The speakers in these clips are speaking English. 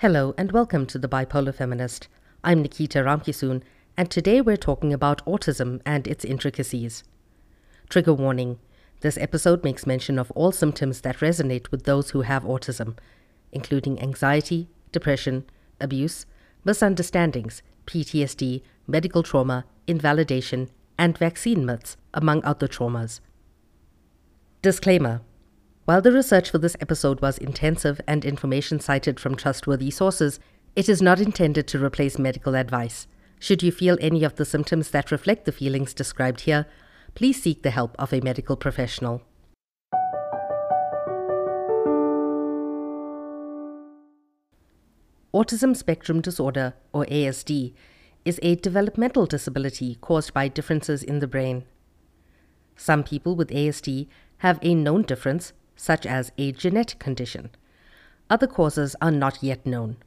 Hello and welcome to The Bipolar Feminist. I'm Nikita Ramkisoon, and today we're talking about autism and its intricacies. Trigger warning this episode makes mention of all symptoms that resonate with those who have autism, including anxiety, depression, abuse, misunderstandings, PTSD, medical trauma, invalidation, and vaccine myths, among other traumas. Disclaimer While the research for this episode was intensive and information cited from trustworthy sources, it is not intended to replace medical advice. Should you feel any of the symptoms that reflect the feelings described here, please seek the help of a medical professional. Autism spectrum disorder, or ASD, is a developmental disability caused by differences in the brain. Some people with ASD have a known difference, such as a genetic condition. Other causes are not yet known.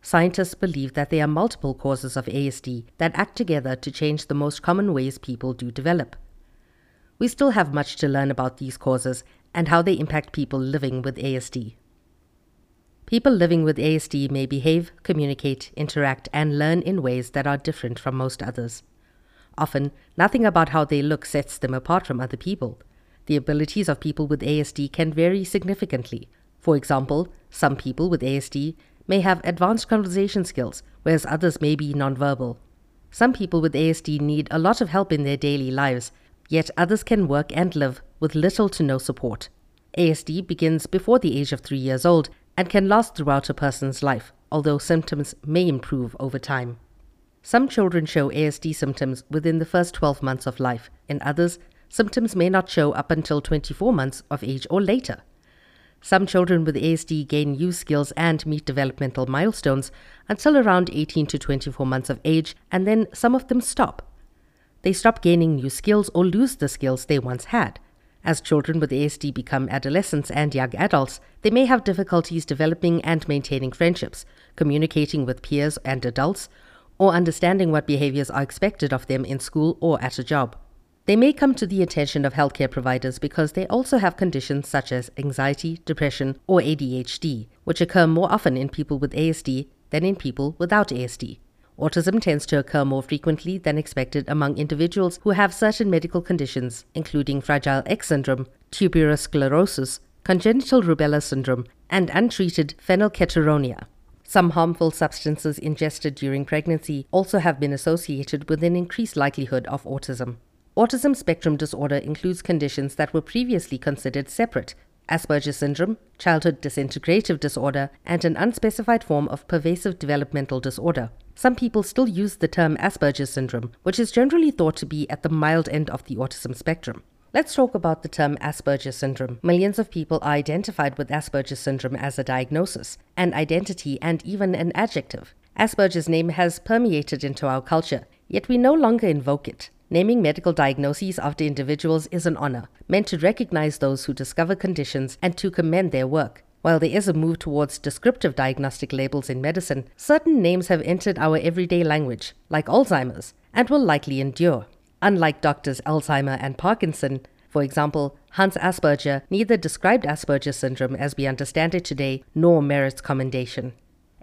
Scientists believe that there are multiple causes of ASD that act together to change the most common ways people do develop. We still have much to learn about these causes and how they impact people living with ASD. People living with ASD may behave, communicate, interact, and learn in ways that are different from most others. Often, nothing about how they look sets them apart from other people. The abilities of people with ASD can vary significantly. For example, some people with ASD may have advanced conversation skills, whereas others may be nonverbal. Some people with ASD need a lot of help in their daily lives, yet others can work and live with little to no support. ASD begins before the age of three years old and can last throughout a person's life, although symptoms may improve over time. Some children show ASD symptoms within the first 12 months of life. In others, symptoms may not show up until 24 months of age or later. Some children with ASD gain new skills and meet developmental milestones until around 18 to 24 months of age, and then some of them stop. They stop gaining new skills or lose the skills they once had. As children with ASD become adolescents and young adults, they may have difficulties developing and maintaining friendships, communicating with peers and adults, or understanding what behaviors are expected of them in school or at a job. They may come to the attention of healthcare providers because they also have conditions such as anxiety, depression, or ADHD, which occur more often in people with ASD than in people without ASD. Autism tends to occur more frequently than expected among individuals who have certain medical conditions, including Fragile X syndrome, tuberous sclerosis, congenital rubella syndrome, and untreated phenylketonuria. Some harmful substances ingested during pregnancy also have been associated with an increased likelihood of autism. Autism spectrum disorder includes conditions that were previously considered separate Asperger's syndrome, childhood disintegrative disorder, and an unspecified form of pervasive developmental disorder. Some people still use the term Asperger's syndrome, which is generally thought to be at the mild end of the autism spectrum. Let's talk about the term Asperger's syndrome. Millions of people are identified with Asperger's syndrome as a diagnosis, an identity, and even an adjective. Asperger's name has permeated into our culture, yet we no longer invoke it. Naming medical diagnoses after individuals is an honor, meant to recognize those who discover conditions and to commend their work. While there is a move towards descriptive diagnostic labels in medicine, certain names have entered our everyday language, like Alzheimer's, and will likely endure. Unlike doctors Alzheimer and Parkinson, for example, Hans Asperger neither described Asperger's syndrome as we understand it today nor merits commendation.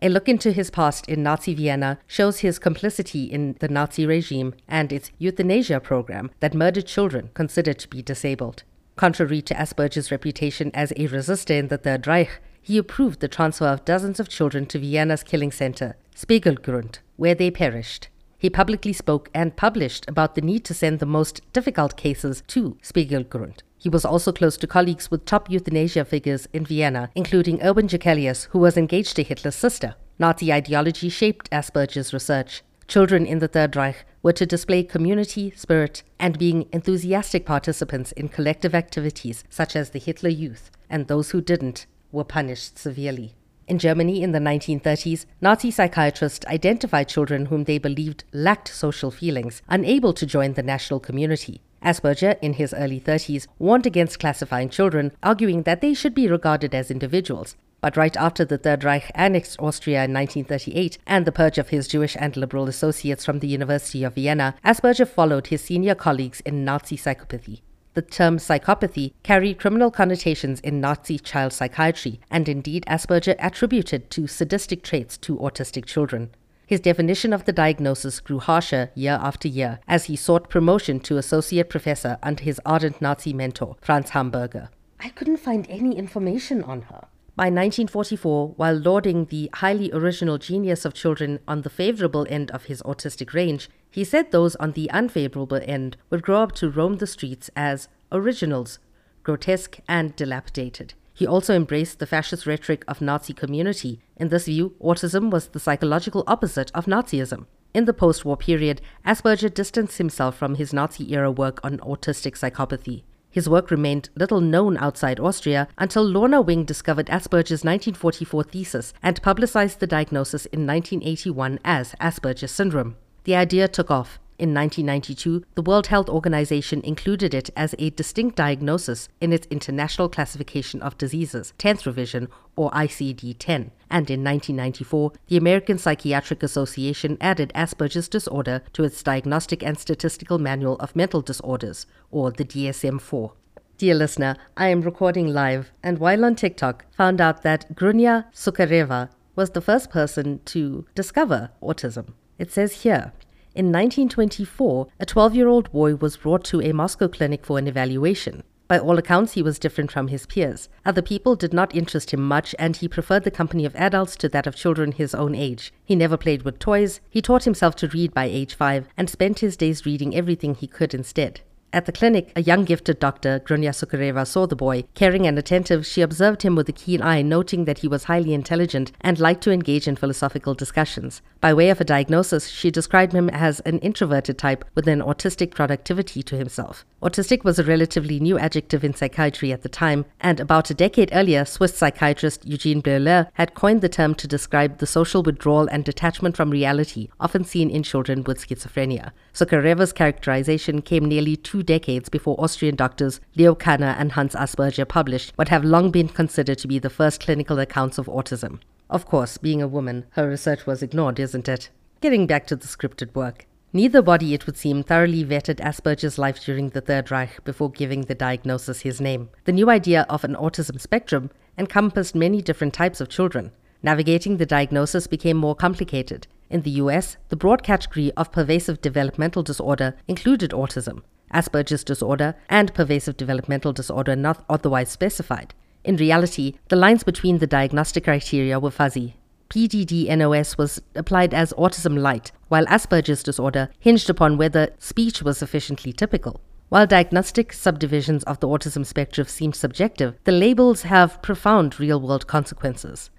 A look into his past in Nazi Vienna shows his complicity in the Nazi regime and its euthanasia program that murdered children considered to be disabled. Contrary to Asperger's reputation as a resistor in the Third Reich, he approved the transfer of dozens of children to Vienna's killing center, Spiegelgrund, where they perished. He publicly spoke and published about the need to send the most difficult cases to Spiegelgrund. He was also close to colleagues with top euthanasia figures in Vienna, including Erwin Jekelius, who was engaged to Hitler's sister. Nazi ideology shaped Asperger's research. Children in the Third Reich were to display community spirit and being enthusiastic participants in collective activities such as the Hitler Youth, and those who didn't were punished severely. In Germany in the 1930s, Nazi psychiatrists identified children whom they believed lacked social feelings, unable to join the national community. Asperger, in his early 30s, warned against classifying children, arguing that they should be regarded as individuals, but right after the Third Reich annexed Austria in 1938 and the purge of his Jewish and liberal associates from the University of Vienna, Asperger followed his senior colleagues in Nazi psychopathy. The term psychopathy carried criminal connotations in Nazi child psychiatry, and indeed Asperger attributed to sadistic traits to autistic children. His definition of the diagnosis grew harsher year after year as he sought promotion to associate professor under his ardent Nazi mentor, Franz Hamburger. I couldn't find any information on her. By 1944, while lauding the highly original genius of children on the favorable end of his autistic range, he said those on the unfavorable end would grow up to roam the streets as originals, grotesque and dilapidated. He also embraced the fascist rhetoric of Nazi community. In this view, autism was the psychological opposite of Nazism. In the post war period, Asperger distanced himself from his Nazi era work on autistic psychopathy. His work remained little known outside Austria until Lorna Wing discovered Asperger's 1944 thesis and publicized the diagnosis in 1981 as Asperger's syndrome. The idea took off. In 1992, the World Health Organization included it as a distinct diagnosis in its International Classification of Diseases, 10th revision, or ICD 10. And in 1994, the American Psychiatric Association added Asperger's disorder to its Diagnostic and Statistical Manual of Mental Disorders, or the DSM 4. Dear listener, I am recording live, and while on TikTok, found out that Grunya Sukhareva was the first person to discover autism. It says here in 1924, a 12 year old boy was brought to a Moscow clinic for an evaluation. By all accounts, he was different from his peers. Other people did not interest him much, and he preferred the company of adults to that of children his own age. He never played with toys, he taught himself to read by age five, and spent his days reading everything he could instead. At the clinic, a young gifted doctor, Grunya Sukhareva, saw the boy. Caring and attentive, she observed him with a keen eye, noting that he was highly intelligent and liked to engage in philosophical discussions. By way of a diagnosis, she described him as an introverted type with an autistic productivity to himself. Autistic was a relatively new adjective in psychiatry at the time, and about a decade earlier, Swiss psychiatrist Eugene Bleuler had coined the term to describe the social withdrawal and detachment from reality often seen in children with schizophrenia. Sukhareva's characterization came nearly two decades before Austrian doctors Leo Kanner and Hans Asperger published what have long been considered to be the first clinical accounts of autism. Of course, being a woman, her research was ignored, isn't it? Getting back to the scripted work. Neither body, it would seem, thoroughly vetted Asperger's life during the Third Reich before giving the diagnosis his name. The new idea of an autism spectrum encompassed many different types of children. Navigating the diagnosis became more complicated. In the US, the broad category of pervasive developmental disorder included autism, Asperger's disorder, and pervasive developmental disorder not otherwise specified. In reality, the lines between the diagnostic criteria were fuzzy. PDD-NOS was applied as autism light, while Asperger's disorder hinged upon whether speech was sufficiently typical. While diagnostic subdivisions of the autism spectrum seem subjective, the labels have profound real world consequences.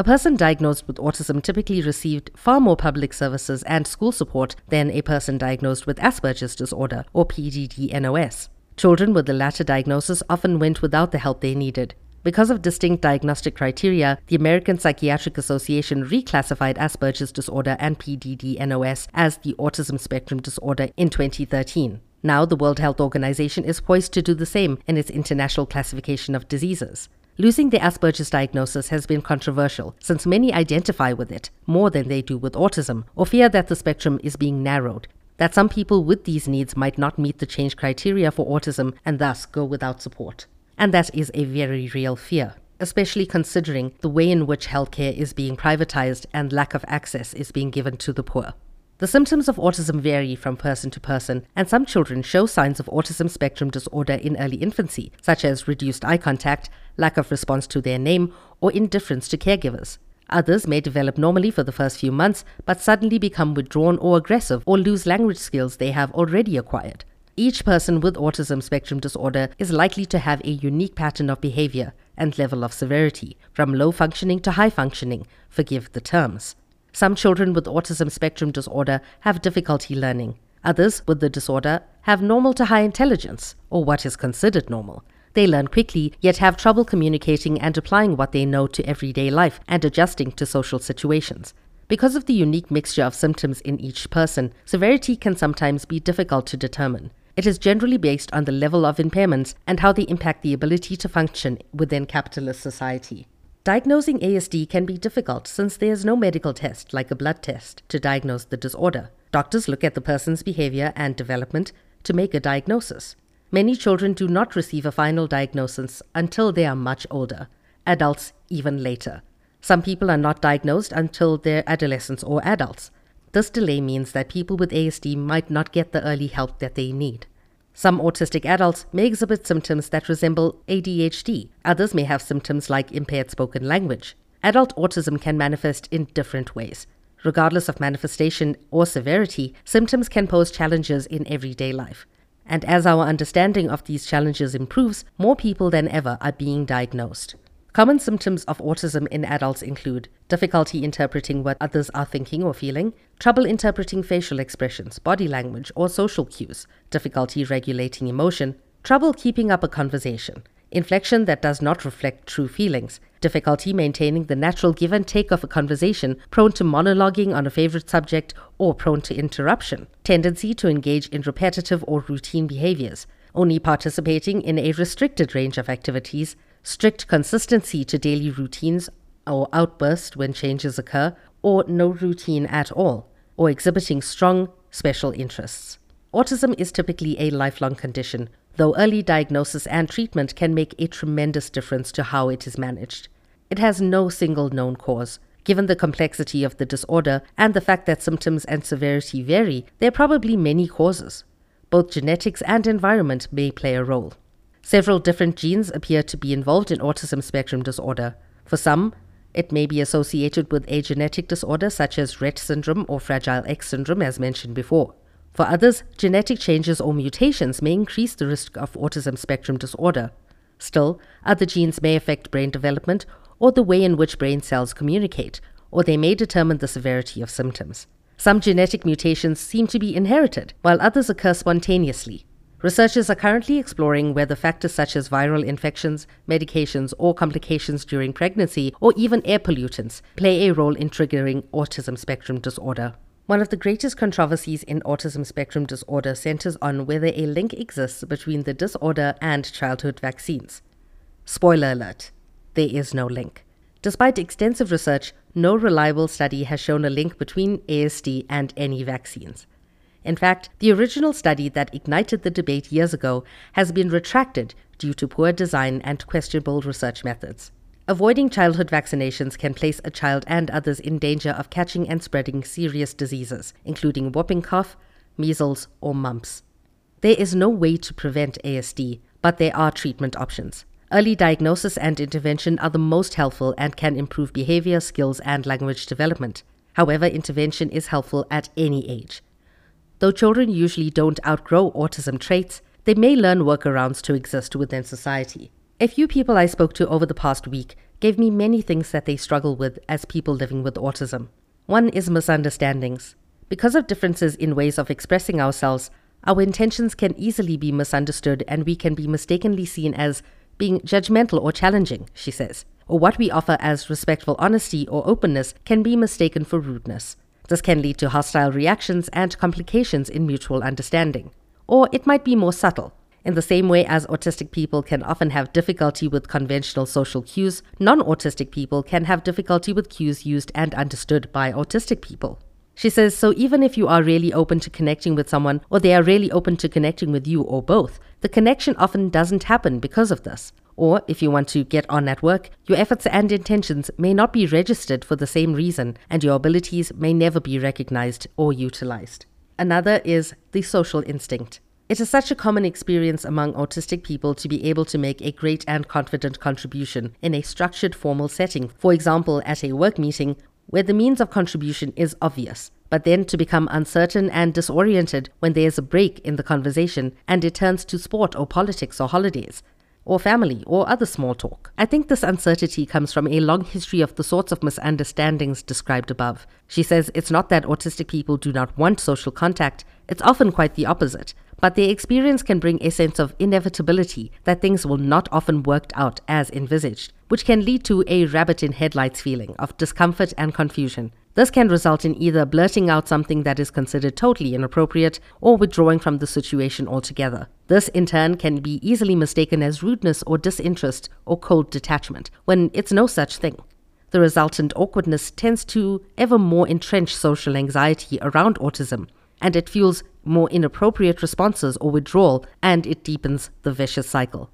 A person diagnosed with autism typically received far more public services and school support than a person diagnosed with Asperger's disorder or PDD-NOS. Children with the latter diagnosis often went without the help they needed. Because of distinct diagnostic criteria, the American Psychiatric Association reclassified Asperger's disorder and PDD-NOS as the autism spectrum disorder in 2013. Now, the World Health Organization is poised to do the same in its international classification of diseases. Losing the Asperger's diagnosis has been controversial, since many identify with it more than they do with autism, or fear that the spectrum is being narrowed, that some people with these needs might not meet the change criteria for autism and thus go without support and that is a very real fear, especially considering the way in which healthcare is being privatized and lack of access is being given to the poor. The symptoms of autism vary from person to person, and some children show signs of autism spectrum disorder in early infancy, such as reduced eye contact, lack of response to their name, or indifference to caregivers. Others may develop normally for the first few months, but suddenly become withdrawn or aggressive or lose language skills they have already acquired. Each person with autism spectrum disorder is likely to have a unique pattern of behavior and level of severity, from low functioning to high functioning, forgive the terms. Some children with autism spectrum disorder have difficulty learning. Others with the disorder have normal to high intelligence, or what is considered normal. They learn quickly, yet have trouble communicating and applying what they know to everyday life and adjusting to social situations. Because of the unique mixture of symptoms in each person, severity can sometimes be difficult to determine. It is generally based on the level of impairments and how they impact the ability to function within capitalist society. Diagnosing ASD can be difficult since there is no medical test, like a blood test, to diagnose the disorder. Doctors look at the person's behavior and development to make a diagnosis. Many children do not receive a final diagnosis until they are much older, adults even later. Some people are not diagnosed until they're adolescents or adults. This delay means that people with ASD might not get the early help that they need. Some autistic adults may exhibit symptoms that resemble ADHD. Others may have symptoms like impaired spoken language. Adult autism can manifest in different ways. Regardless of manifestation or severity, symptoms can pose challenges in everyday life. And as our understanding of these challenges improves, more people than ever are being diagnosed. Common symptoms of autism in adults include difficulty interpreting what others are thinking or feeling, trouble interpreting facial expressions, body language, or social cues, difficulty regulating emotion, trouble keeping up a conversation, inflection that does not reflect true feelings, difficulty maintaining the natural give and take of a conversation, prone to monologuing on a favorite subject, or prone to interruption, tendency to engage in repetitive or routine behaviors, only participating in a restricted range of activities, strict consistency to daily routines or outburst when changes occur, or no routine at all, or exhibiting strong special interests. Autism is typically a lifelong condition, though early diagnosis and treatment can make a tremendous difference to how it is managed. It has no single known cause. Given the complexity of the disorder and the fact that symptoms and severity vary, there are probably many causes. Both genetics and environment may play a role. Several different genes appear to be involved in autism spectrum disorder. For some, it may be associated with a genetic disorder such as Rett syndrome or Fragile X syndrome, as mentioned before. For others, genetic changes or mutations may increase the risk of autism spectrum disorder. Still, other genes may affect brain development or the way in which brain cells communicate, or they may determine the severity of symptoms. Some genetic mutations seem to be inherited, while others occur spontaneously. Researchers are currently exploring whether factors such as viral infections, medications, or complications during pregnancy, or even air pollutants, play a role in triggering autism spectrum disorder. One of the greatest controversies in autism spectrum disorder centers on whether a link exists between the disorder and childhood vaccines. Spoiler alert there is no link. Despite extensive research, no reliable study has shown a link between ASD and any vaccines. In fact, the original study that ignited the debate years ago has been retracted due to poor design and questionable research methods. Avoiding childhood vaccinations can place a child and others in danger of catching and spreading serious diseases, including whooping cough, measles, or mumps. There is no way to prevent ASD, but there are treatment options. Early diagnosis and intervention are the most helpful and can improve behavior, skills, and language development. However, intervention is helpful at any age. Though children usually don't outgrow autism traits, they may learn workarounds to exist within society. A few people I spoke to over the past week gave me many things that they struggle with as people living with autism. One is misunderstandings. Because of differences in ways of expressing ourselves, our intentions can easily be misunderstood and we can be mistakenly seen as being judgmental or challenging, she says. Or what we offer as respectful honesty or openness can be mistaken for rudeness. This can lead to hostile reactions and complications in mutual understanding. Or it might be more subtle. In the same way as autistic people can often have difficulty with conventional social cues, non autistic people can have difficulty with cues used and understood by autistic people. She says, so even if you are really open to connecting with someone, or they are really open to connecting with you, or both, the connection often doesn't happen because of this. Or if you want to get on at work, your efforts and intentions may not be registered for the same reason, and your abilities may never be recognized or utilized. Another is the social instinct. It is such a common experience among autistic people to be able to make a great and confident contribution in a structured formal setting, for example, at a work meeting, where the means of contribution is obvious, but then to become uncertain and disoriented when there is a break in the conversation and it turns to sport or politics or holidays or family, or other small talk. I think this uncertainty comes from a long history of the sorts of misunderstandings described above. She says it's not that autistic people do not want social contact, it's often quite the opposite. But their experience can bring a sense of inevitability that things will not often work out as envisaged, which can lead to a rabbit in headlights feeling of discomfort and confusion. This can result in either blurting out something that is considered totally inappropriate or withdrawing from the situation altogether. This, in turn, can be easily mistaken as rudeness or disinterest or cold detachment, when it's no such thing. The resultant awkwardness tends to ever more entrench social anxiety around autism, and it fuels more inappropriate responses or withdrawal, and it deepens the vicious cycle.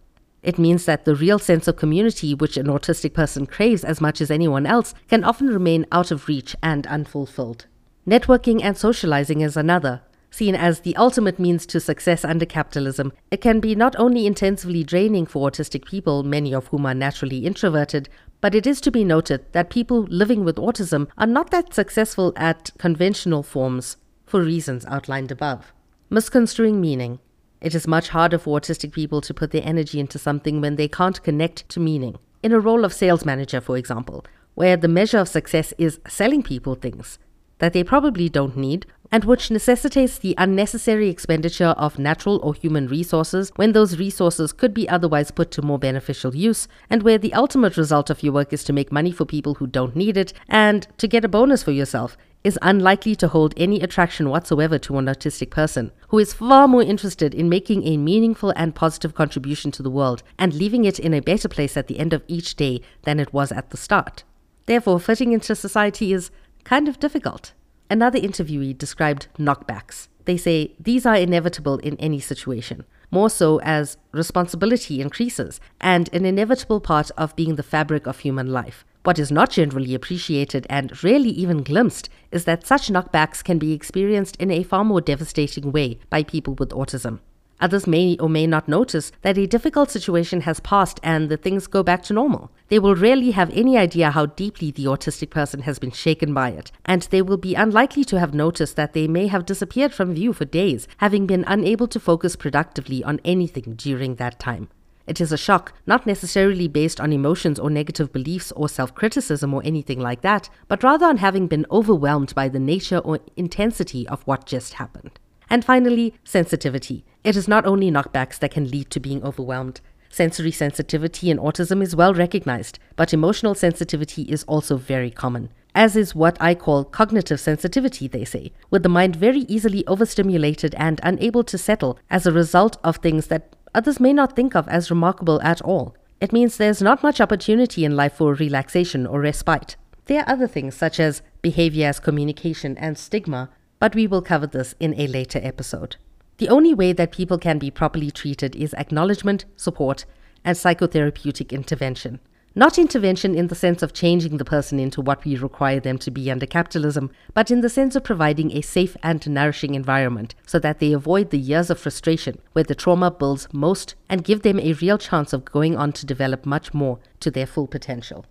It means that the real sense of community, which an autistic person craves as much as anyone else, can often remain out of reach and unfulfilled. Networking and socializing is another. Seen as the ultimate means to success under capitalism, it can be not only intensively draining for autistic people, many of whom are naturally introverted, but it is to be noted that people living with autism are not that successful at conventional forms for reasons outlined above. Misconstruing meaning. It is much harder for autistic people to put their energy into something when they can't connect to meaning. In a role of sales manager, for example, where the measure of success is selling people things that they probably don't need and which necessitates the unnecessary expenditure of natural or human resources when those resources could be otherwise put to more beneficial use, and where the ultimate result of your work is to make money for people who don't need it and to get a bonus for yourself, is unlikely to hold any attraction whatsoever to an autistic person who is far more interested in making a meaningful and positive contribution to the world and leaving it in a better place at the end of each day than it was at the start. Therefore, fitting into society is kind of difficult. Another interviewee described knockbacks. They say these are inevitable in any situation, more so as responsibility increases and an inevitable part of being the fabric of human life. What is not generally appreciated and rarely even glimpsed is that such knockbacks can be experienced in a far more devastating way by people with autism. Others may or may not notice that a difficult situation has passed and the things go back to normal. They will rarely have any idea how deeply the autistic person has been shaken by it, and they will be unlikely to have noticed that they may have disappeared from view for days, having been unable to focus productively on anything during that time. It is a shock, not necessarily based on emotions or negative beliefs or self criticism or anything like that, but rather on having been overwhelmed by the nature or intensity of what just happened. And finally, sensitivity. It is not only knockbacks that can lead to being overwhelmed. Sensory sensitivity in autism is well recognized, but emotional sensitivity is also very common, as is what I call cognitive sensitivity, they say, with the mind very easily overstimulated and unable to settle as a result of things that others may not think of as remarkable at all. It means there's not much opportunity in life for relaxation or respite. There are other things such as behavior as communication and stigma but we will cover this in a later episode. The only way that people can be properly treated is acknowledgement, support, and psychotherapeutic intervention. Not intervention in the sense of changing the person into what we require them to be under capitalism, but in the sense of providing a safe and nourishing environment so that they avoid the years of frustration where the trauma builds most and give them a real chance of going on to develop much more to their full potential.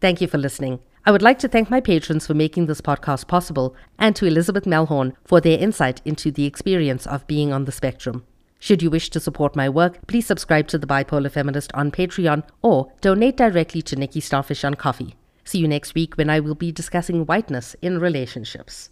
Thank you for listening. I would like to thank my patrons for making this podcast possible and to Elizabeth Melhorn for their insight into the experience of being on the spectrum. Should you wish to support my work, please subscribe to The Bipolar Feminist on Patreon or donate directly to Nikki Starfish on Ko-fi. See you next week when I will be discussing whiteness in relationships.